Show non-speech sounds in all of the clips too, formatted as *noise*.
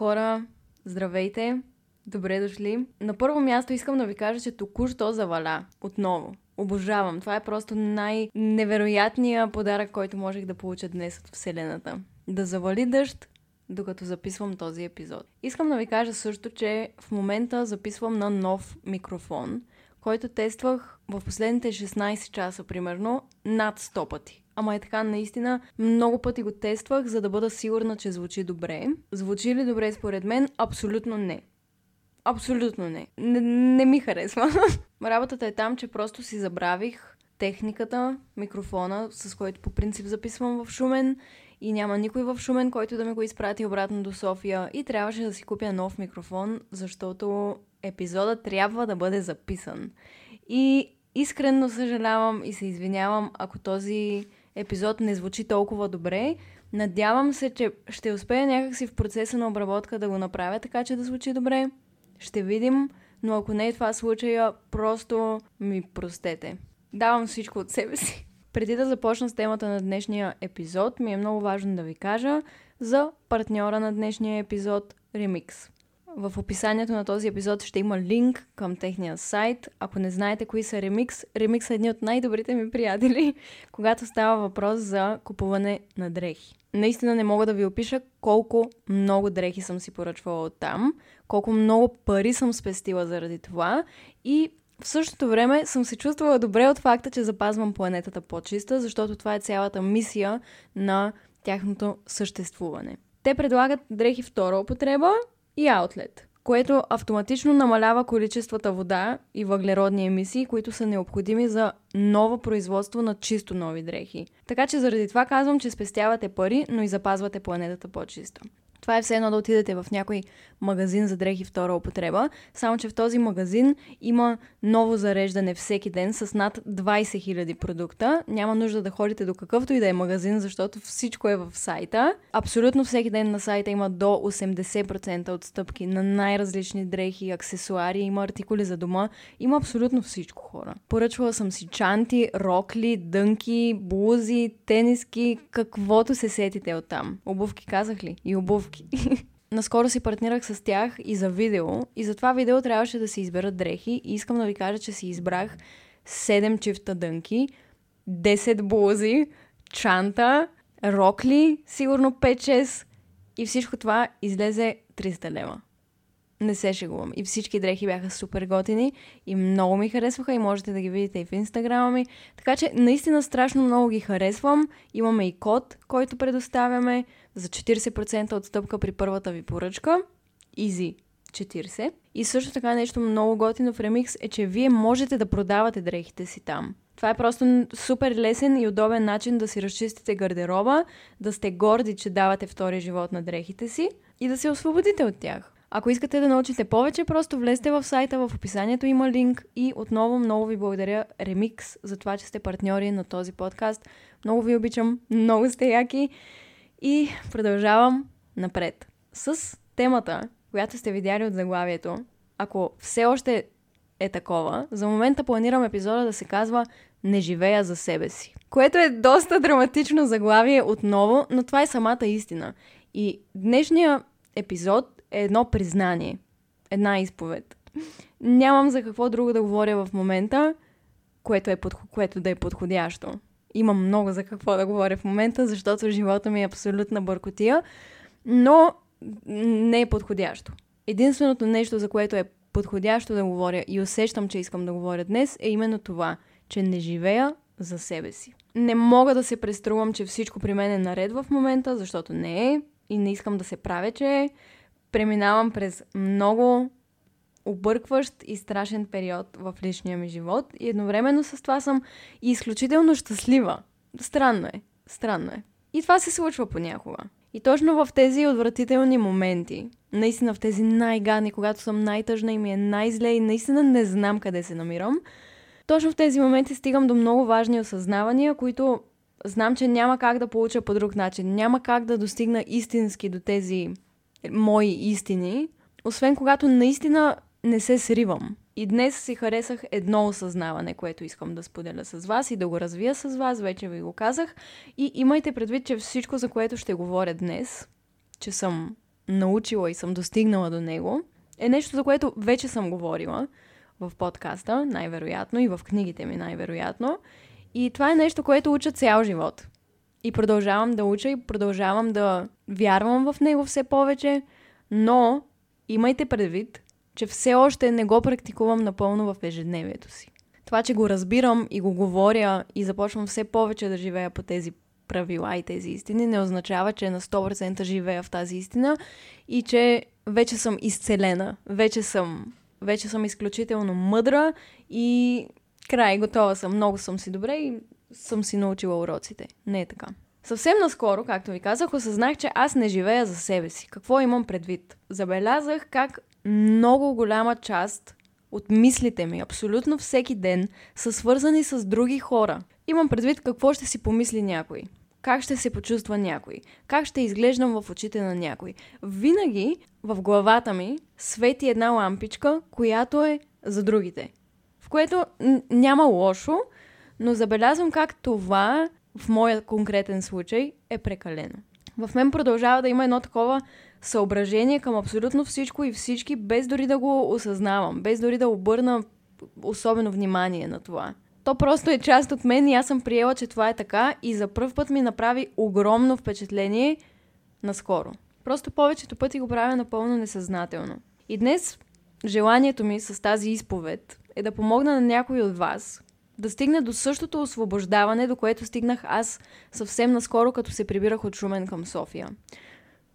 хора, здравейте! Добре дошли! На първо място искам да ви кажа, че току-що заваля. Отново. Обожавам. Това е просто най-невероятният подарък, който можех да получа днес от Вселената. Да завали дъжд, докато записвам този епизод. Искам да ви кажа също, че в момента записвам на нов микрофон, който тествах в последните 16 часа, примерно, над 100 пъти. Ама е така, наистина, много пъти го тествах, за да бъда сигурна, че звучи добре. Звучи ли добре според мен? Абсолютно не. Абсолютно не. Не, не ми харесва. *laughs* Работата е там, че просто си забравих техниката, микрофона, с който по принцип записвам в Шумен и няма никой в Шумен, който да ме го изпрати обратно до София и трябваше да си купя нов микрофон, защото епизода трябва да бъде записан. И искрено съжалявам и се извинявам, ако този епизод не звучи толкова добре. Надявам се, че ще успея някакси в процеса на обработка да го направя така, че да звучи добре. Ще видим, но ако не е това случая, просто ми простете. Давам всичко от себе си. Преди да започна с темата на днешния епизод, ми е много важно да ви кажа за партньора на днешния епизод Remix. В описанието на този епизод ще има линк към техния сайт. Ако не знаете кои са Remix, Remix са едни от най-добрите ми приятели, *laughs* когато става въпрос за купуване на дрехи. Наистина не мога да ви опиша колко много дрехи съм си поръчвала от там, колко много пари съм спестила заради това и в същото време съм се чувствала добре от факта, че запазвам планетата по-чиста, защото това е цялата мисия на тяхното съществуване. Те предлагат дрехи втора употреба и аутлет, което автоматично намалява количествата вода и въглеродни емисии, които са необходими за ново производство на чисто нови дрехи. Така че заради това казвам, че спестявате пари, но и запазвате планетата по-чиста. Това е все едно да отидете в някой магазин за дрехи втора употреба, само че в този магазин има ново зареждане всеки ден с над 20 000 продукта. Няма нужда да ходите до какъвто и да е магазин, защото всичко е в сайта. Абсолютно всеки ден на сайта има до 80% отстъпки на най-различни дрехи, аксесуари, има артикули за дома, има абсолютно всичко хора. Поръчвала съм си чанти, рокли, дънки, блузи, тениски, каквото се сетите от там. Обувки казах ли? И обувки. *laughs* Наскоро си партнирах с тях и за видео, и за това видео трябваше да се изберат дрехи и искам да ви кажа, че си избрах 7 чифта дънки, 10 блузи, чанта, рокли, сигурно 5-6 и всичко това излезе 300 лева. Не се шегувам. И всички дрехи бяха супер готини и много ми харесваха и можете да ги видите и в инстаграма ми. Така че наистина страшно много ги харесвам. Имаме и код, който предоставяме за 40% отстъпка при първата ви поръчка. Easy 40. И също така нещо много готино в Remix е, че вие можете да продавате дрехите си там. Това е просто супер лесен и удобен начин да си разчистите гардероба, да сте горди, че давате втори живот на дрехите си и да се освободите от тях. Ако искате да научите повече, просто влезте в сайта, в описанието има линк и отново много ви благодаря Remix за това, че сте партньори на този подкаст. Много ви обичам, много сте яки и продължавам напред с темата, която сте видяли от заглавието. Ако все още е такова, за момента планирам епизода да се казва Не живея за себе си. Което е доста драматично заглавие отново, но това е самата истина. И днешния епизод е едно признание. Една изповед. Нямам за какво друго да говоря в момента, което, е под, което да е подходящо. Имам много за какво да говоря в момента, защото живота ми е абсолютна бъркотия, но не е подходящо. Единственото нещо, за което е подходящо да говоря и усещам, че искам да говоря днес, е именно това, че не живея за себе си. Не мога да се преструвам, че всичко при мен е наред в момента, защото не е и не искам да се правя, че е преминавам през много объркващ и страшен период в личния ми живот и едновременно с това съм изключително щастлива. Странно е. Странно е. И това се случва понякога. И точно в тези отвратителни моменти, наистина в тези най-гадни, когато съм най-тъжна и ми е най-зле и наистина не знам къде се намирам, точно в тези моменти стигам до много важни осъзнавания, които знам, че няма как да получа по друг начин. Няма как да достигна истински до тези мои истини, освен когато наистина не се сривам. И днес си харесах едно осъзнаване, което искам да споделя с вас и да го развия с вас, вече ви го казах. И имайте предвид, че всичко, за което ще говоря днес, че съм научила и съм достигнала до него, е нещо, за което вече съм говорила в подкаста, най-вероятно, и в книгите ми, най-вероятно. И това е нещо, което уча цял живот. И продължавам да уча и продължавам да вярвам в него все повече, но имайте предвид, че все още не го практикувам напълно в ежедневието си. Това, че го разбирам и го говоря и започвам все повече да живея по тези правила и тези истини, не означава, че на 100% живея в тази истина и че вече съм изцелена, вече съм, вече съм изключително мъдра и край, готова съм, много съм си добре и съм си научила уроците. Не е така. Съвсем наскоро, както ви казах, осъзнах, че аз не живея за себе си. Какво имам предвид? Забелязах как много голяма част от мислите ми, абсолютно всеки ден, са свързани с други хора. Имам предвид какво ще си помисли някой. Как ще се почувства някой? Как ще изглеждам в очите на някой? Винаги в главата ми свети една лампичка, която е за другите. В което няма лошо, но забелязвам как това в моя конкретен случай е прекалено. В мен продължава да има едно такова съображение към абсолютно всичко и всички, без дори да го осъзнавам, без дори да обърна особено внимание на това. То просто е част от мен и аз съм приела, че това е така и за първ път ми направи огромно впечатление наскоро. Просто повечето пъти го правя напълно несъзнателно. И днес желанието ми с тази изповед е да помогна на някой от вас да стигне до същото освобождаване, до което стигнах аз съвсем наскоро, като се прибирах от Шумен към София.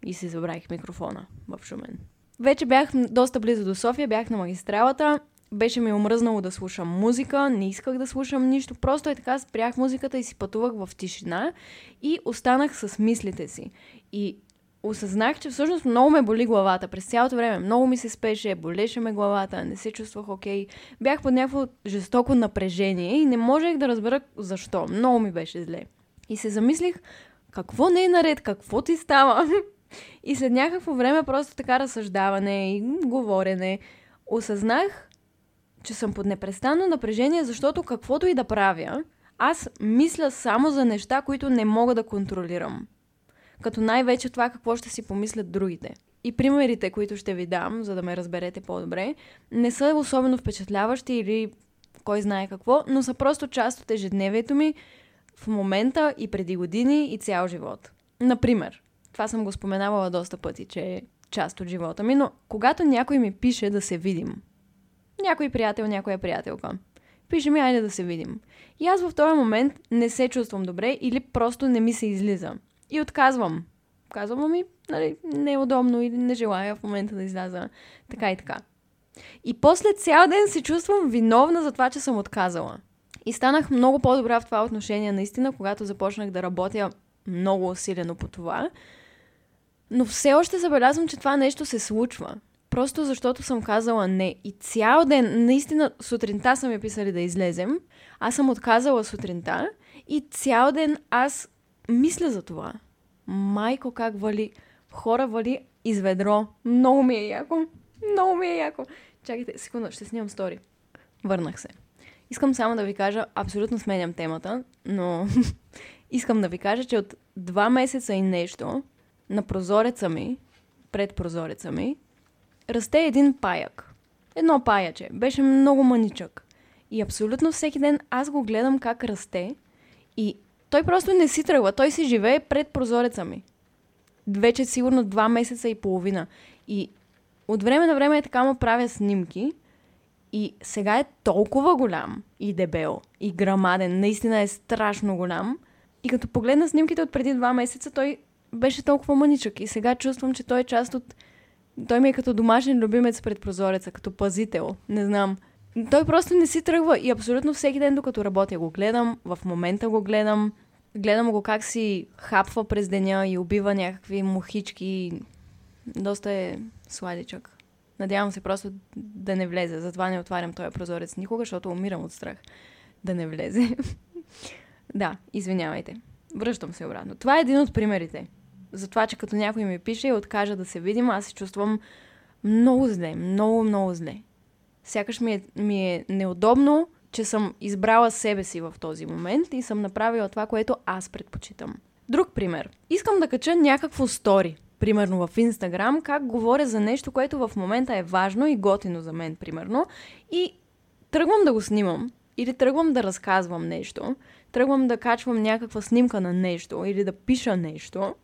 И си забравих микрофона в Шумен. Вече бях доста близо до София, бях на магистралата беше ми омръзнало да слушам музика, не исках да слушам нищо, просто е така спрях музиката и си пътувах в тишина и останах с мислите си. И осъзнах, че всъщност много ме боли главата през цялото време. Много ми се спеше, болеше ме главата, не се чувствах окей. Okay. Бях под някакво жестоко напрежение и не можех да разбера защо. Много ми беше зле. И се замислих, какво не е наред, какво ти става? *laughs* и след някакво време просто така разсъждаване и говорене, осъзнах, че съм под непрестанно напрежение, защото каквото и да правя, аз мисля само за неща, които не мога да контролирам. Като най-вече това какво ще си помислят другите. И примерите, които ще ви дам, за да ме разберете по-добре, не са особено впечатляващи или кой знае какво, но са просто част от ежедневието ми в момента и преди години и цял живот. Например, това съм го споменавала доста пъти, че е част от живота ми, но когато някой ми пише да се видим, някой приятел, някоя приятелка. Пише ми, айде да се видим. И аз в този момент не се чувствам добре или просто не ми се излиза. И отказвам. Казвам ми, нали, неудобно или не желая в момента да изляза. Така и така. И после цял ден се чувствам виновна за това, че съм отказала. И станах много по-добра в това отношение, наистина, когато започнах да работя много усилено по това. Но все още забелязвам, че това нещо се случва. Просто защото съм казала не. И цял ден, наистина, сутринта са ми писали да излезем. Аз съм отказала сутринта и цял ден аз мисля за това. Майко, как вали. Хора вали из ведро. Много ми е яко. Много ми е яко. Чакайте, секунда, ще снимам стори. Върнах се. Искам само да ви кажа, абсолютно сменям темата, но *laughs* искам да ви кажа, че от два месеца и нещо на прозореца ми, пред прозореца ми, расте един паяк. Едно паяче. Беше много маничък. И абсолютно всеки ден аз го гледам как расте и той просто не си тръгва. Той си живее пред прозореца ми. Вече сигурно два месеца и половина. И от време на време е така му правя снимки и сега е толкова голям и дебел и грамаден. Наистина е страшно голям. И като погледна снимките от преди два месеца, той беше толкова мъничък. И сега чувствам, че той е част от той ми е като домашен любимец пред прозореца, като пазител. Не знам. Той просто не си тръгва и абсолютно всеки ден, докато работя, го гледам. В момента го гледам. Гледам го как си хапва през деня и убива някакви мухички. Доста е сладичък. Надявам се просто да не влезе. Затова не отварям този прозорец никога, защото умирам от страх да не влезе. *laughs* да, извинявайте. Връщам се обратно. Това е един от примерите за това, че като някой ми пише и откажа да се видим, аз се чувствам много зле, много, много зле. Сякаш ми е, ми е неудобно, че съм избрала себе си в този момент и съм направила това, което аз предпочитам. Друг пример. Искам да кача някакво стори, примерно в Инстаграм, как говоря за нещо, което в момента е важно и готино за мен, примерно. И тръгвам да го снимам или тръгвам да разказвам нещо, тръгвам да качвам някаква снимка на нещо или да пиша нещо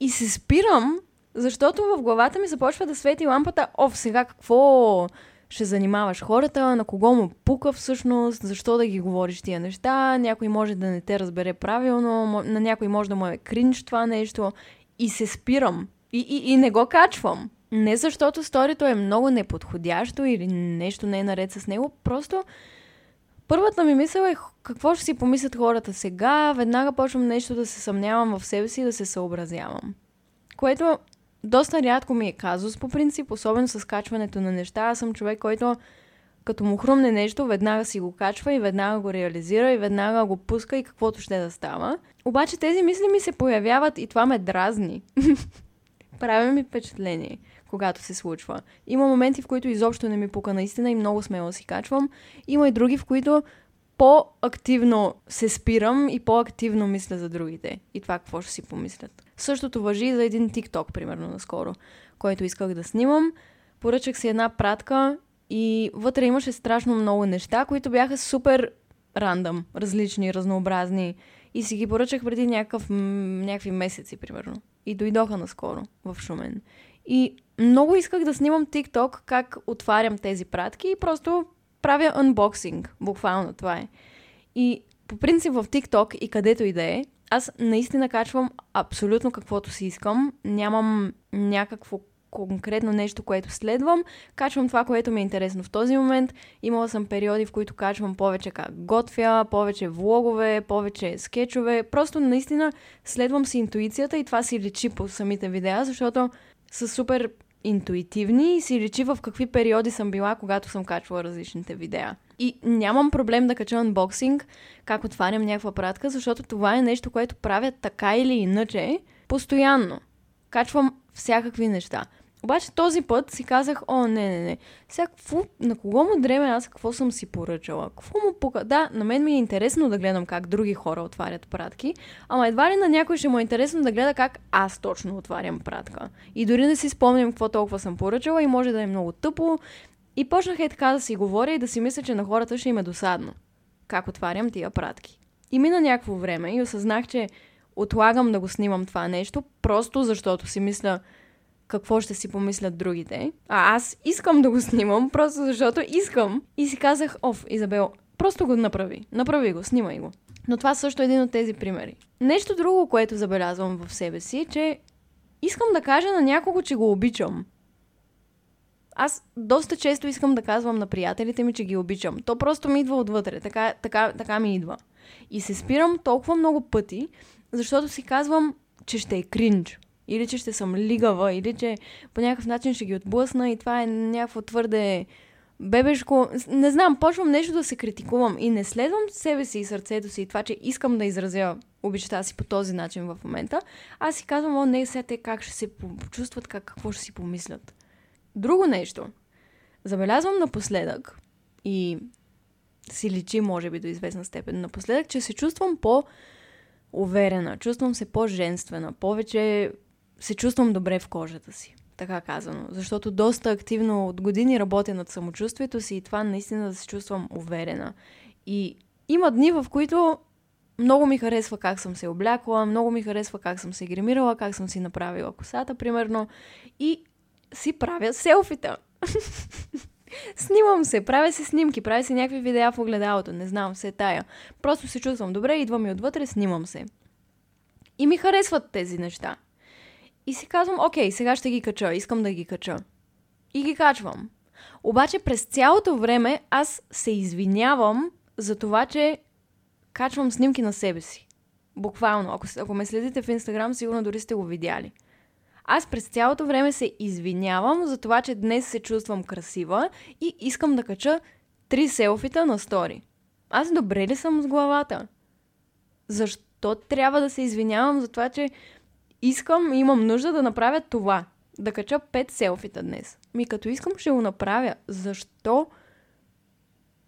и се спирам, защото в главата ми започва да свети лампата, оф, сега какво ще занимаваш хората, на кого му пука всъщност, защо да ги говориш тия неща, някой може да не те разбере правилно, на някой може да му е кринч това нещо. И се спирам. И, и, и не го качвам. Не защото сторито е много неподходящо или нещо не е наред с него, просто първата ми мисъл е какво ще си помислят хората сега, веднага почвам нещо да се съмнявам в себе си и да се съобразявам. Което доста рядко ми е казус по принцип, особено с качването на неща. Аз съм човек, който като му хрумне нещо, веднага си го качва и веднага го реализира и веднага го пуска и каквото ще да става. Обаче тези мисли ми се появяват и това ме дразни. *laughs* Прави ми впечатление, когато се случва. Има моменти, в които изобщо не ми пука наистина и много смело си качвам. Има и други, в които по-активно се спирам и по-активно мисля за другите. И това какво ще си помислят. Същото въжи за един TikTok, примерно, наскоро, който исках да снимам. Поръчах си една пратка и вътре имаше страшно много неща, които бяха супер рандъм, различни, разнообразни. И си ги поръчах преди някакъв, някакви месеци, примерно. И дойдоха наскоро в Шумен. И много исках да снимам TikTok как отварям тези пратки и просто правя unboxing. Буквално това е. И по принцип в TikTok и където и да е, аз наистина качвам абсолютно каквото си искам. Нямам някакво конкретно нещо, което следвам. Качвам това, което ми е интересно в този момент. Имала съм периоди, в които качвам повече как готвя, повече влогове, повече скетчове. Просто наистина следвам си интуицията и това си личи по самите видеа, защото са супер интуитивни и си личи в какви периоди съм била, когато съм качвала различните видеа. И нямам проблем да кача анбоксинг, как отварям някаква пратка, защото това е нещо, което правя така или иначе, постоянно. Качвам всякакви неща. Обаче този път си казах, о, не, не, не. Сега, какво, на кого му дреме аз какво съм си поръчала? Какво му пука? Да, на мен ми е интересно да гледам как други хора отварят пратки, ама едва ли на някой ще му е интересно да гледа как аз точно отварям пратка. И дори не си спомням какво толкова съм поръчала и може да е много тъпо. И почнах е така да си говоря и да си мисля, че на хората ще им е досадно. Как отварям тия пратки. И мина някакво време и осъзнах, че отлагам да го снимам това нещо, просто защото си мисля, какво ще си помислят другите. А аз искам да го снимам, просто защото искам. И си казах, оф, Изабел, просто го направи. Направи го, снимай го. Но това също е един от тези примери. Нещо друго, което забелязвам в себе си, че искам да кажа на някого, че го обичам. Аз доста често искам да казвам на приятелите ми, че ги обичам. То просто ми идва отвътре. Така, така, така ми идва. И се спирам толкова много пъти, защото си казвам, че ще е кринж или че ще съм лигава, или че по някакъв начин ще ги отблъсна и това е някакво твърде бебешко. Не знам, почвам нещо да се критикувам и не следвам себе си и сърцето си и това, че искам да изразя обичата си по този начин в момента. Аз си казвам, о, не, сега те как ще се почувстват, как, какво ще си помислят. Друго нещо. Забелязвам напоследък и си личи, може би, до известна степен напоследък, че се чувствам по- уверена, чувствам се по-женствена, повече се чувствам добре в кожата си. Така казано. Защото доста активно от години работя над самочувствието си и това наистина да се чувствам уверена. И има дни, в които много ми харесва как съм се облякла, много ми харесва как съм се гримирала, как съм си направила косата, примерно. И си правя селфита. *laughs* Снимам се, правя се снимки, правя си някакви видеа в огледалото, не знам, се тая. Просто се чувствам добре, идвам и отвътре, снимам се. И ми харесват тези неща. И си казвам, окей, сега ще ги кача, искам да ги кача. И ги качвам. Обаче през цялото време аз се извинявам за това, че качвам снимки на себе си. Буквално. Ако, ако ме следите в Инстаграм, сигурно дори сте го видяли. Аз през цялото време се извинявам за това, че днес се чувствам красива и искам да кача три селфита на стори. Аз добре ли съм с главата? Защо трябва да се извинявам за това, че искам, имам нужда да направя това. Да кача пет селфита днес. Ми като искам, ще го направя. Защо?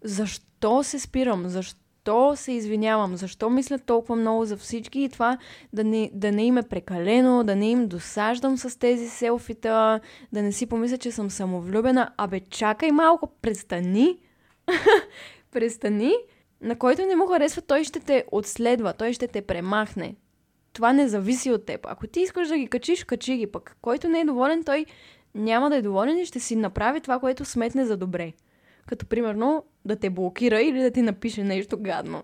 Защо се спирам? Защо се извинявам, защо мисля толкова много за всички и това да не, да не им е прекалено, да не им досаждам с тези селфита, да не си помисля, че съм самовлюбена. Абе, чакай малко, престани. *laughs* престани. На който не му харесва, той ще те отследва, той ще те премахне. Това не зависи от теб. Ако ти искаш да ги качиш, качи ги пък. Който не е доволен, той няма да е доволен и ще си направи това, което сметне за добре. Като примерно да те блокира или да ти напише нещо гадно.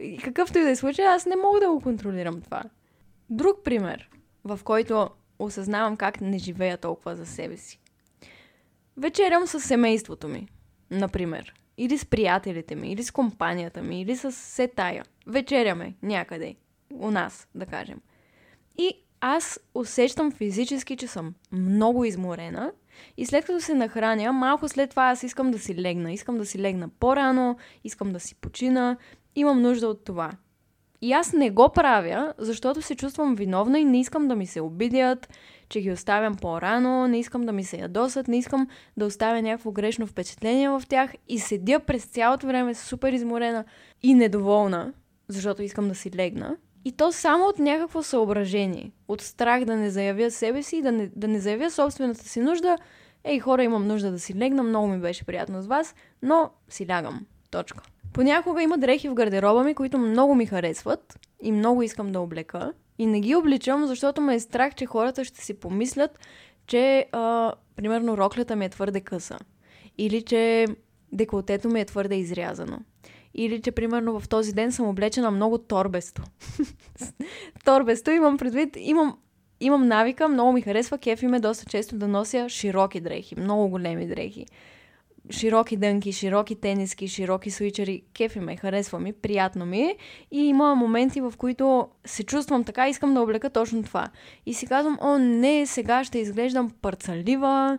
И какъвто и да е случай, аз не мога да го контролирам това. Друг пример, в който осъзнавам как не живея толкова за себе си. Вечерям с семейството ми, например. Или с приятелите ми, или с компанията ми, или с сетая. Вечеряме някъде. У нас, да кажем. И аз усещам физически, че съм много изморена и след като се нахраня, малко след това аз искам да си легна. Искам да си легна по-рано, искам да си почина, имам нужда от това. И аз не го правя, защото се чувствам виновна и не искам да ми се обидят, че ги оставям по-рано, не искам да ми се ядосат, не искам да оставя някакво грешно впечатление в тях и седя през цялото време супер изморена и недоволна, защото искам да си легна. И то само от някакво съображение. От страх да не заявя себе си, да не, да не заявя собствената си нужда. Ей, хора, имам нужда да си легна, много ми беше приятно с вас, но си лягам. Точка. Понякога има дрехи в гардероба ми, които много ми харесват и много искам да облека. И не ги обличам, защото ме е страх, че хората ще си помислят, че, а, примерно, роклята ми е твърде къса. Или че деколтето ми е твърде изрязано. Или че, примерно, в този ден съм облечена много торбесто. *laughs* торбесто имам предвид, имам, имам навика, много ми харесва, кефи ме доста често да нося широки дрехи, много големи дрехи. Широки дънки, широки тениски, широки свичери. Кефи ме, харесва ми, приятно ми е. И има моменти, в които се чувствам така, искам да облека точно това. И си казвам, о не, сега ще изглеждам парцалива,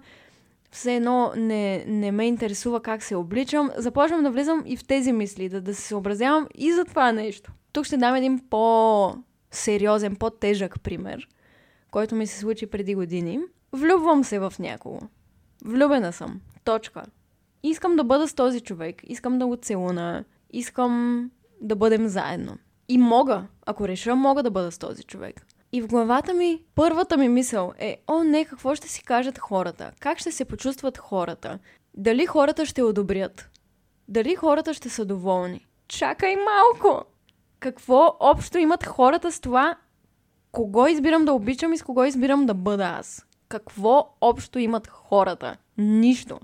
все едно не, не ме интересува как се обличам, започвам да влизам и в тези мисли, да, да се съобразявам и за това нещо. Тук ще дам един по-сериозен, по-тежък пример, който ми се случи преди години. Влюбвам се в някого. Влюбена съм. Точка. Искам да бъда с този човек. Искам да го целуна. Искам да бъдем заедно. И мога, ако реша, мога да бъда с този човек. И в главата ми първата ми мисъл е, о не, какво ще си кажат хората? Как ще се почувстват хората? Дали хората ще одобрят? Дали хората ще са доволни? Чакай малко! Какво общо имат хората с това, кого избирам да обичам и с кого избирам да бъда аз? Какво общо имат хората? Нищо.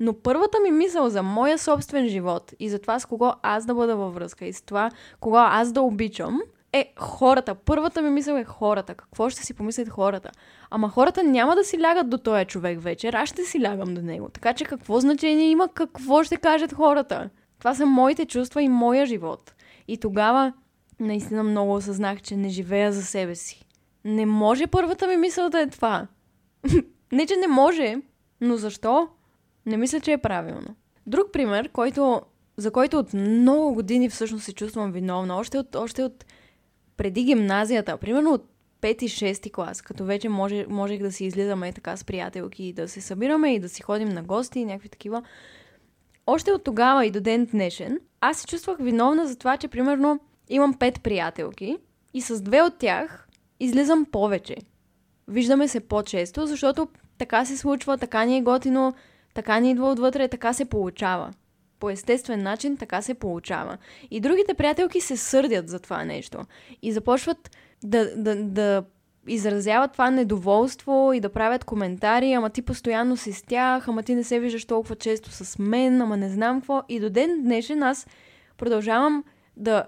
Но първата ми мисъл за моя собствен живот и за това с кого аз да бъда във връзка и с това кого аз да обичам – е хората. Първата ми мисъл е хората. Какво ще си помислят хората? Ама хората няма да си лягат до този човек вечер, аз ще си лягам до него. Така че какво значение има какво ще кажат хората? Това са моите чувства и моя живот. И тогава наистина много осъзнах, че не живея за себе си. Не може първата ми мисъл да е това. *laughs* не, че не може, но защо? Не мисля, че е правилно. Друг пример, който, за който от много години всъщност се чувствам виновна, още от, още от преди гимназията, примерно от 5-6 клас, като вече може, можех да си излизаме така с приятелки и да се събираме и да си ходим на гости и някакви такива. Още от тогава и до ден днешен, аз се чувствах виновна за това, че примерно имам 5 приятелки и с две от тях излизам повече. Виждаме се по-често, защото така се случва, така ни е готино, така ни идва отвътре, така се получава по естествен начин така се получава. И другите приятелки се сърдят за това нещо. И започват да, да, да изразяват това недоволство и да правят коментари, ама ти постоянно си с тях, ама ти не се виждаш толкова често с мен, ама не знам какво. И до ден днешен аз продължавам да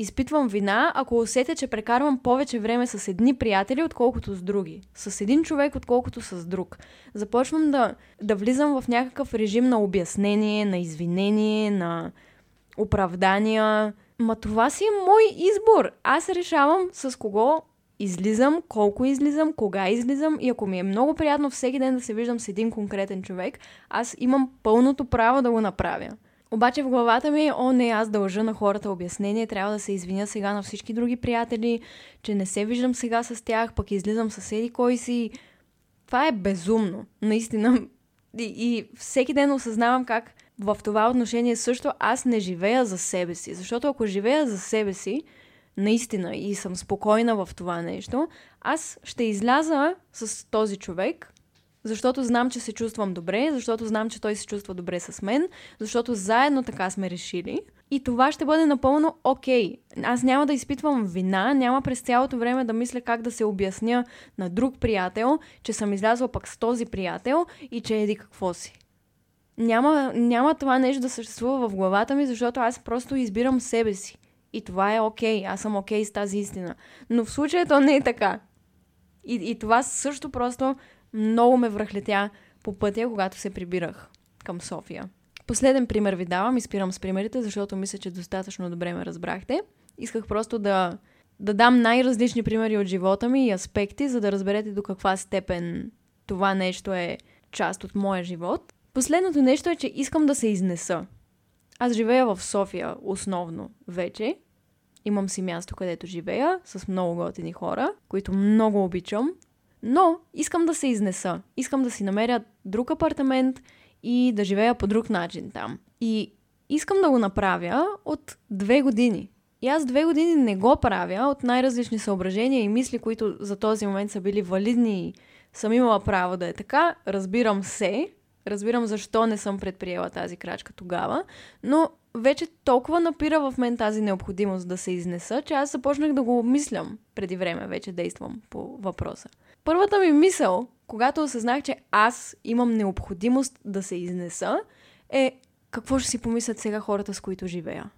изпитвам вина, ако усетя, че прекарвам повече време с едни приятели, отколкото с други. С един човек, отколкото с друг. Започвам да, да влизам в някакъв режим на обяснение, на извинение, на оправдания. Ма това си е мой избор. Аз решавам с кого излизам, колко излизам, кога излизам и ако ми е много приятно всеки ден да се виждам с един конкретен човек, аз имам пълното право да го направя. Обаче в главата ми, о не, аз дължа на хората обяснение, трябва да се извиня сега на всички други приятели, че не се виждам сега с тях, пък излизам с еди кой си. Това е безумно, наистина. И, и всеки ден осъзнавам как в това отношение също аз не живея за себе си. Защото ако живея за себе си, наистина и съм спокойна в това нещо, аз ще изляза с този човек, защото знам, че се чувствам добре, защото знам, че той се чувства добре с мен, защото заедно така сме решили. И това ще бъде напълно окей. Okay. Аз няма да изпитвам вина, няма през цялото време да мисля как да се обясня на друг приятел, че съм излязла пък с този приятел и че еди какво си. Няма, няма това нещо да съществува в главата ми, защото аз просто избирам себе си. И това е окей. Okay. Аз съм окей okay с тази истина. Но в случая то не е така. И, и това също просто много ме връхлетя по пътя, когато се прибирах към София. Последен пример ви давам и спирам с примерите, защото мисля, че достатъчно добре ме разбрахте. Исках просто да, да дам най-различни примери от живота ми и аспекти, за да разберете до каква степен това нещо е част от моя живот. Последното нещо е, че искам да се изнеса. Аз живея в София основно вече. Имам си място, където живея, с много готини хора, които много обичам. Но искам да се изнеса. Искам да си намеря друг апартамент и да живея по друг начин там. И искам да го направя от две години. И аз две години не го правя от най-различни съображения и мисли, които за този момент са били валидни и съм имала право да е така. Разбирам се, разбирам защо не съм предприела тази крачка тогава, но вече толкова напира в мен тази необходимост да се изнеса, че аз започнах да го обмислям преди време, вече действам по въпроса. Първата ми мисъл, когато осъзнах, че аз имам необходимост да се изнеса, е какво ще си помислят сега хората, с които живея.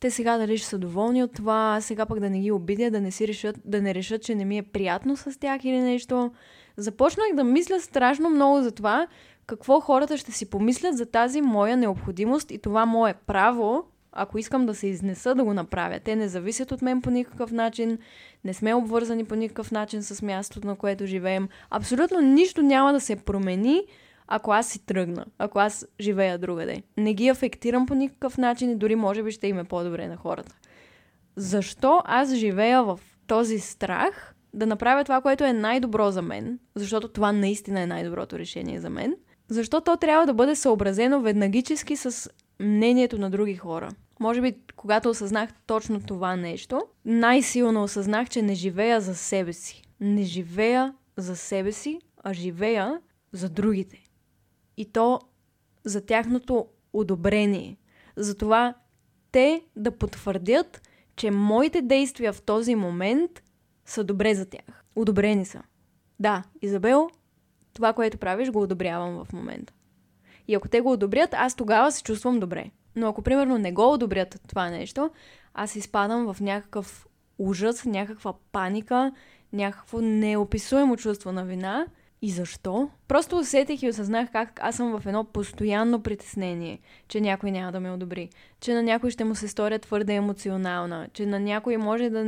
Те сега дали ще са доволни от това, сега пък да не ги обидя, да не, си решат, да не решат, че не ми е приятно с тях или нещо. Започнах да мисля страшно много за това, какво хората ще си помислят за тази моя необходимост и това мое право, ако искам да се изнеса, да го направя. Те не зависят от мен по никакъв начин, не сме обвързани по никакъв начин с мястото, на което живеем. Абсолютно нищо няма да се промени, ако аз си тръгна, ако аз живея другаде. Не ги афектирам по никакъв начин и дори може би ще им е по-добре на хората. Защо аз живея в този страх да направя това, което е най-добро за мен, защото това наистина е най-доброто решение за мен – защо то трябва да бъде съобразено веднагически с мнението на други хора? Може би, когато осъзнах точно това нещо, най-силно осъзнах, че не живея за себе си. Не живея за себе си, а живея за другите. И то за тяхното одобрение. За това те да потвърдят, че моите действия в този момент са добре за тях. Одобрени са. Да, Изабел, това, което правиш, го одобрявам в момента. И ако те го одобрят, аз тогава се чувствам добре. Но ако, примерно, не го одобрят това нещо, аз изпадам в някакъв ужас, някаква паника, някакво неописуемо чувство на вина – и защо? Просто усетих и осъзнах как аз съм в едно постоянно притеснение, че някой няма да ме одобри, че на някой ще му се сторя твърде емоционална, че на някой може да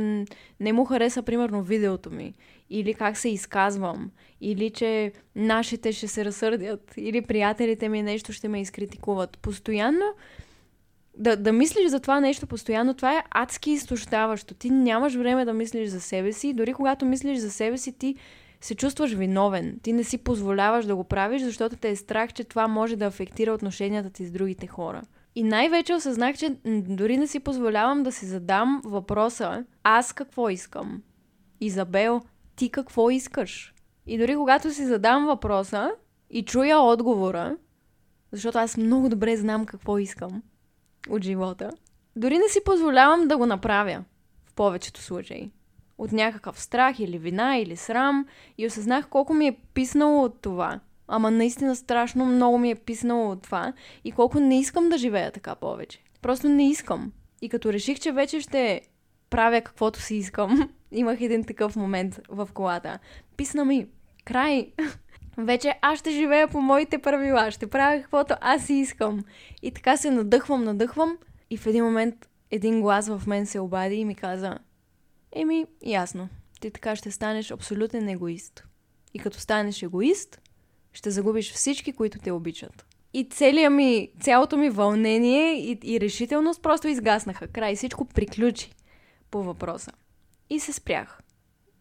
не му хареса примерно видеото ми, или как се изказвам, или че нашите ще се разсърдят, или приятелите ми нещо ще ме изкритикуват. Постоянно да, да мислиш за това нещо постоянно, това е адски изтощаващо. Ти нямаш време да мислиш за себе си, дори когато мислиш за себе си, ти се чувстваш виновен. Ти не си позволяваш да го правиш, защото те е страх, че това може да афектира отношенията ти с другите хора. И най-вече осъзнах, че дори не си позволявам да си задам въпроса аз какво искам? Изабел, ти какво искаш? И дори когато си задам въпроса и чуя отговора, защото аз много добре знам какво искам от живота, дори не си позволявам да го направя в повечето случаи от някакъв страх или вина или срам и осъзнах колко ми е писнало от това. Ама наистина страшно много ми е писнало от това и колко не искам да живея така повече. Просто не искам. И като реших, че вече ще правя каквото си искам, *laughs* имах един такъв момент в колата. Писна ми. Край. *laughs* Вече аз ще живея по моите правила, ще правя каквото аз си искам. И така се надъхвам, надъхвам и в един момент един глас в мен се обади и ми каза Еми, ясно. Ти така ще станеш абсолютен егоист. И като станеш егоист, ще загубиш всички, които те обичат. И целият ми, цялото ми вълнение и, и решителност просто изгаснаха. Край всичко приключи по въпроса. И се спрях.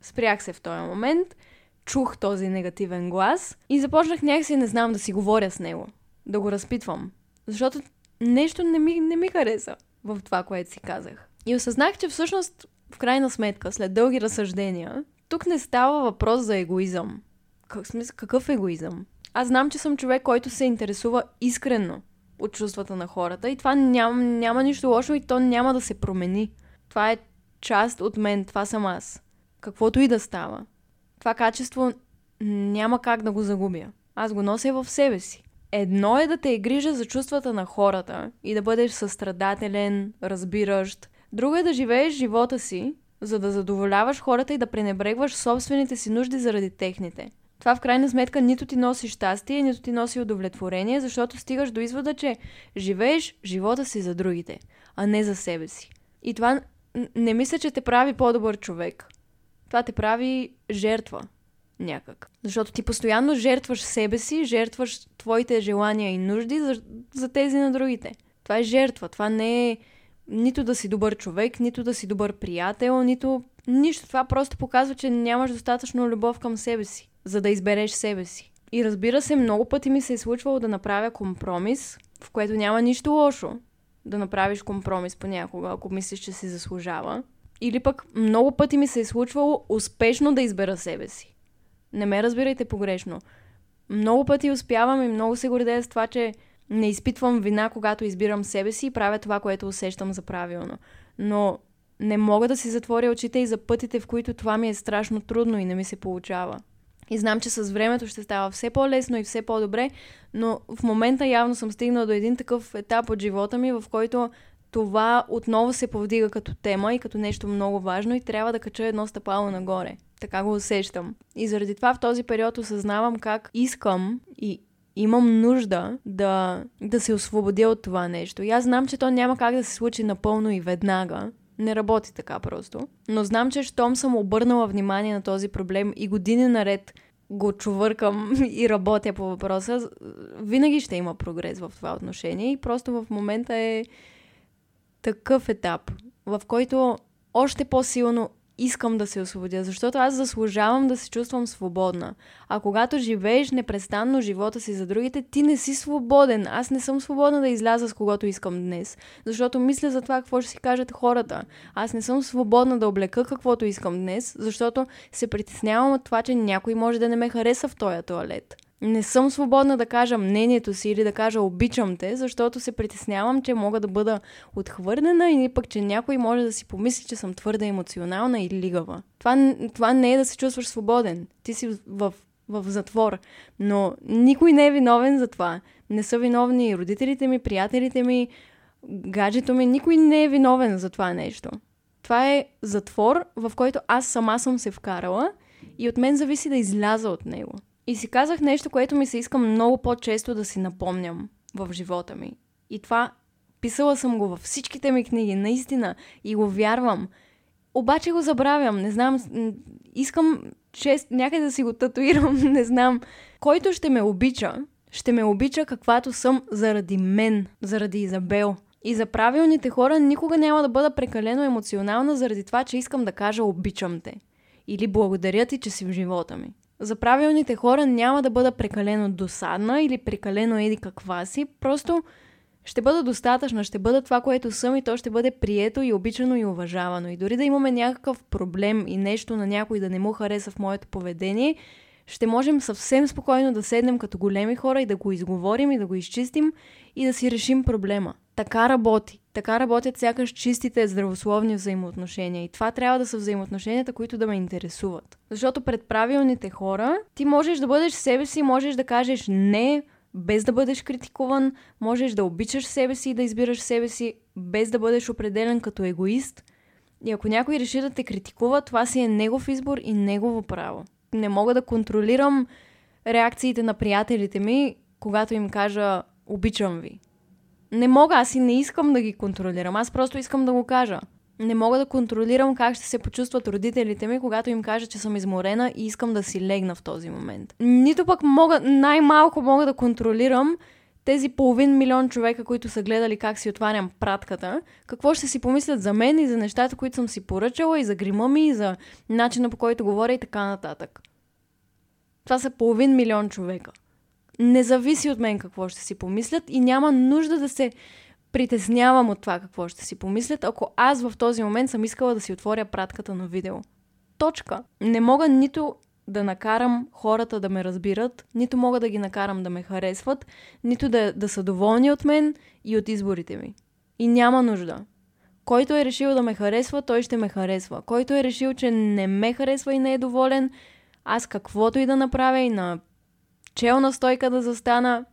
Спрях се в този момент, чух този негативен глас и започнах някакси, не знам, да си говоря с него. Да го разпитвам. Защото нещо не ми, не ми хареса в това, което си казах. И осъзнах, че всъщност, в крайна сметка, след дълги разсъждения, тук не става въпрос за егоизъм. Как, смисъл, какъв егоизъм? Аз знам, че съм човек, който се интересува искрено от чувствата на хората и това няма, няма нищо лошо и то няма да се промени. Това е част от мен, това съм аз. Каквото и да става. Това качество няма как да го загубя. Аз го нося в себе си. Едно е да те е грижа за чувствата на хората и да бъдеш състрадателен, разбиращ. Друго е да живееш живота си, за да задоволяваш хората и да пренебрегваш собствените си нужди заради техните. Това в крайна сметка нито ти носи щастие, нито ти носи удовлетворение, защото стигаш до извода, че живееш живота си за другите, а не за себе си. И това не мисля, че те прави по-добър човек. Това те прави жертва някак. Защото ти постоянно жертваш себе си, жертваш твоите желания и нужди за, за тези на другите. Това е жертва. Това не е нито да си добър човек, нито да си добър приятел, нито нищо. Това просто показва, че нямаш достатъчно любов към себе си, за да избереш себе си. И разбира се, много пъти ми се е случвало да направя компромис, в което няма нищо лошо да направиш компромис понякога, ако мислиш, че си заслужава. Или пък много пъти ми се е случвало успешно да избера себе си. Не ме разбирайте погрешно. Много пъти успявам и много се гордея с това, че не изпитвам вина, когато избирам себе си и правя това, което усещам за правилно. Но не мога да си затворя очите и за пътите, в които това ми е страшно трудно и не ми се получава. И знам, че с времето ще става все по-лесно и все по-добре, но в момента явно съм стигнала до един такъв етап от живота ми, в който това отново се повдига като тема и като нещо много важно и трябва да кача едно стъпало нагоре. Така го усещам. И заради това в този период осъзнавам как искам и имам нужда да, да се освободя от това нещо. И аз знам, че то няма как да се случи напълно и веднага. Не работи така просто. Но знам, че щом съм обърнала внимание на този проблем и години наред го чувъркам *laughs* и работя по въпроса, винаги ще има прогрес в това отношение и просто в момента е такъв етап, в който още по-силно искам да се освободя, защото аз заслужавам да се чувствам свободна. А когато живееш непрестанно живота си за другите, ти не си свободен. Аз не съм свободна да изляза с когото искам днес, защото мисля за това какво ще си кажат хората. Аз не съм свободна да облека каквото искам днес, защото се притеснявам от това, че някой може да не ме хареса в този туалет не съм свободна да кажа мнението си или да кажа обичам те, защото се притеснявам, че мога да бъда отхвърнена или пък, че някой може да си помисли, че съм твърде емоционална или лигава. Това, това не е да се чувстваш свободен. Ти си в, в затвор. Но никой не е виновен за това. Не са виновни родителите ми, приятелите ми, гаджето ми. Никой не е виновен за това нещо. Това е затвор, в който аз сама съм се вкарала и от мен зависи да изляза от него. И си казах нещо, което ми се иска много по-често да си напомням в живота ми. И това писала съм го във всичките ми книги, наистина, и го вярвам. Обаче го забравям, не знам, искам чест, някъде да си го татуирам, *laughs* не знам. Който ще ме обича, ще ме обича каквато съм заради мен, заради Изабел. И за правилните хора никога няма да бъда прекалено емоционална заради това, че искам да кажа обичам те. Или благодаря ти, че си в живота ми. За правилните хора няма да бъда прекалено досадна или прекалено еди каква си, просто ще бъда достатъчна, ще бъда това, което съм и то ще бъде прието и обичано и уважавано. И дори да имаме някакъв проблем и нещо на някой да не му хареса в моето поведение, ще можем съвсем спокойно да седнем като големи хора и да го изговорим и да го изчистим и да си решим проблема. Така работи. Така работят сякаш чистите здравословни взаимоотношения. И това трябва да са взаимоотношенията, които да ме интересуват. Защото пред правилните хора ти можеш да бъдеш себе си, можеш да кажеш не, без да бъдеш критикуван, можеш да обичаш себе си и да избираш себе си, без да бъдеш определен като егоист. И ако някой реши да те критикува, това си е негов избор и негово право. Не мога да контролирам реакциите на приятелите ми, когато им кажа обичам ви. Не мога, аз и не искам да ги контролирам. Аз просто искам да го кажа. Не мога да контролирам как ще се почувстват родителите ми, когато им кажа, че съм изморена и искам да си легна в този момент. Нито пък мога, най-малко мога да контролирам тези половин милион човека, които са гледали как си отварям пратката, какво ще си помислят за мен и за нещата, които съм си поръчала, и за грима ми, и за начина по който говоря и така нататък. Това са половин милион човека. Не зависи от мен какво ще си помислят и няма нужда да се притеснявам от това какво ще си помислят, ако аз в този момент съм искала да си отворя пратката на видео. Точка. Не мога нито да накарам хората да ме разбират, нито мога да ги накарам да ме харесват, нито да, да са доволни от мен и от изборите ми. И няма нужда. Който е решил да ме харесва, той ще ме харесва. Който е решил, че не ме харесва и не е доволен, аз каквото и да направя и на челна стойка да застана,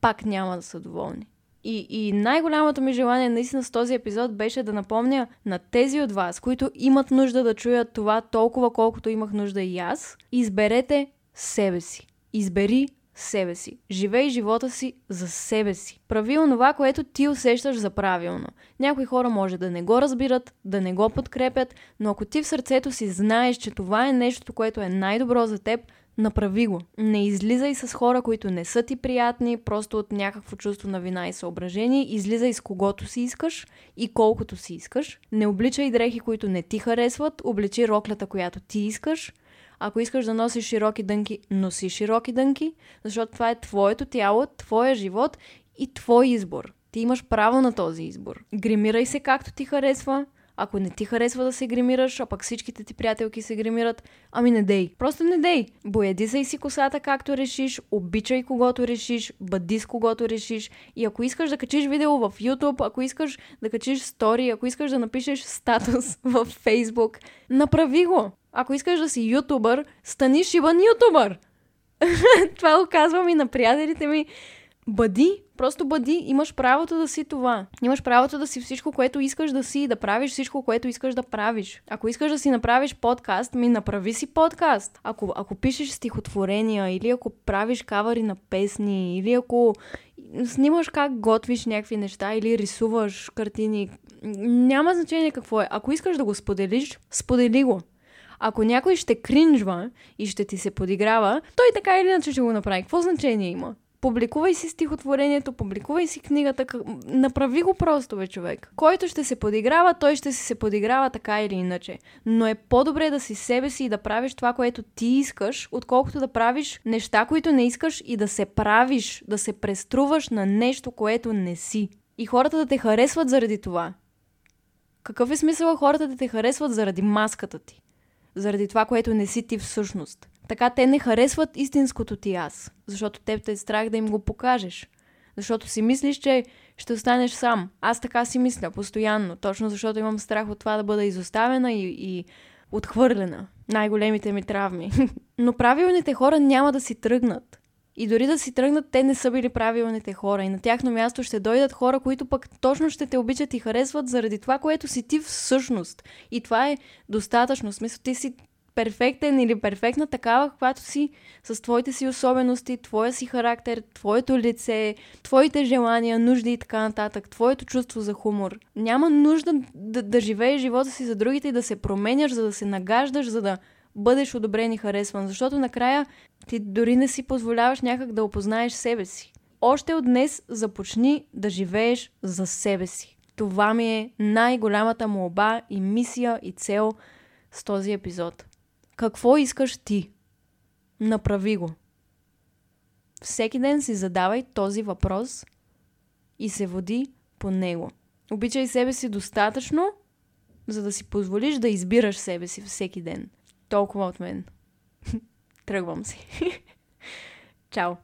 пак няма да са доволни. И, и най-голямото ми желание наистина с този епизод беше да напомня на тези от вас, които имат нужда да чуят това толкова колкото имах нужда и аз, изберете себе си. Избери себе си. Живей живота си за себе си. Прави онова, което ти усещаш за правилно. Някои хора може да не го разбират, да не го подкрепят, но ако ти в сърцето си знаеш, че това е нещо, което е най-добро за теб, Направи го. Не излизай с хора, които не са ти приятни, просто от някакво чувство на вина и съображение. Излизай с когото си искаш и колкото си искаш. Не обличай дрехи, които не ти харесват. Обличи роклята, която ти искаш. Ако искаш да носиш широки дънки, носи широки дънки, защото това е твоето тяло, твоя живот и твой избор. Ти имаш право на този избор. Гримирай се както ти харесва, ако не ти харесва да се гримираш, а пък всичките ти приятелки се гримират, ами не дей. Просто не дей. Бояди се и си косата както решиш, обичай когото решиш, бъди с когото решиш и ако искаш да качиш видео в YouTube, ако искаш да качиш стори, ако искаш да напишеш статус *laughs* в Facebook, направи го. Ако искаш да си ютубър, стани шибан ютубър. *laughs* Това го казвам и на приятелите ми. Бъди Просто бъди, имаш правото да си това. Имаш правото да си всичко, което искаш да си, да правиш всичко, което искаш да правиш. Ако искаш да си направиш подкаст, ми направи си подкаст. Ако, ако пишеш стихотворения, или ако правиш кавари на песни, или ако снимаш как готвиш някакви неща, или рисуваш картини, няма значение какво е. Ако искаш да го споделиш, сподели го. Ако някой ще кринжва и ще ти се подиграва, той така или иначе ще го направи. Какво значение има? Публикувай си стихотворението, публикувай си книгата, направи го просто, бе, човек. Който ще се подиграва, той ще си се подиграва така или иначе. Но е по-добре да си себе си и да правиш това, което ти искаш, отколкото да правиш неща, които не искаш и да се правиш, да се преструваш на нещо, което не си. И хората да те харесват заради това. Какъв е смисъл хората да те харесват заради маската ти? Заради това, което не си ти всъщност. Така те не харесват истинското ти аз, защото теб те е страх да им го покажеш. Защото си мислиш, че ще останеш сам. Аз така си мисля постоянно, точно защото имам страх от това да бъда изоставена и, и отхвърлена. Най-големите ми травми. *laughs* Но правилните хора няма да си тръгнат. И дори да си тръгнат, те не са били правилните хора. И на тяхно място ще дойдат хора, които пък точно ще те обичат и харесват заради това, което си ти всъщност. И това е достатъчно. В смисъл, ти си перфектен или перфектна такава, каквато си, с твоите си особености, твоя си характер, твоето лице, твоите желания, нужди и така нататък, твоето чувство за хумор. Няма нужда да, да живееш живота си за другите и да се променяш, за да се нагаждаш, за да бъдеш одобрен и харесван, защото накрая ти дори не си позволяваш някак да опознаеш себе си. Още от днес започни да живееш за себе си. Това ми е най-голямата молба и мисия и цел с този епизод. Какво искаш ти? Направи го. Всеки ден си задавай този въпрос и се води по него. Обичай себе си достатъчно, за да си позволиш да избираш себе си всеки ден. Толкова от мен. *laughs* Тръгвам си. *laughs* Чао!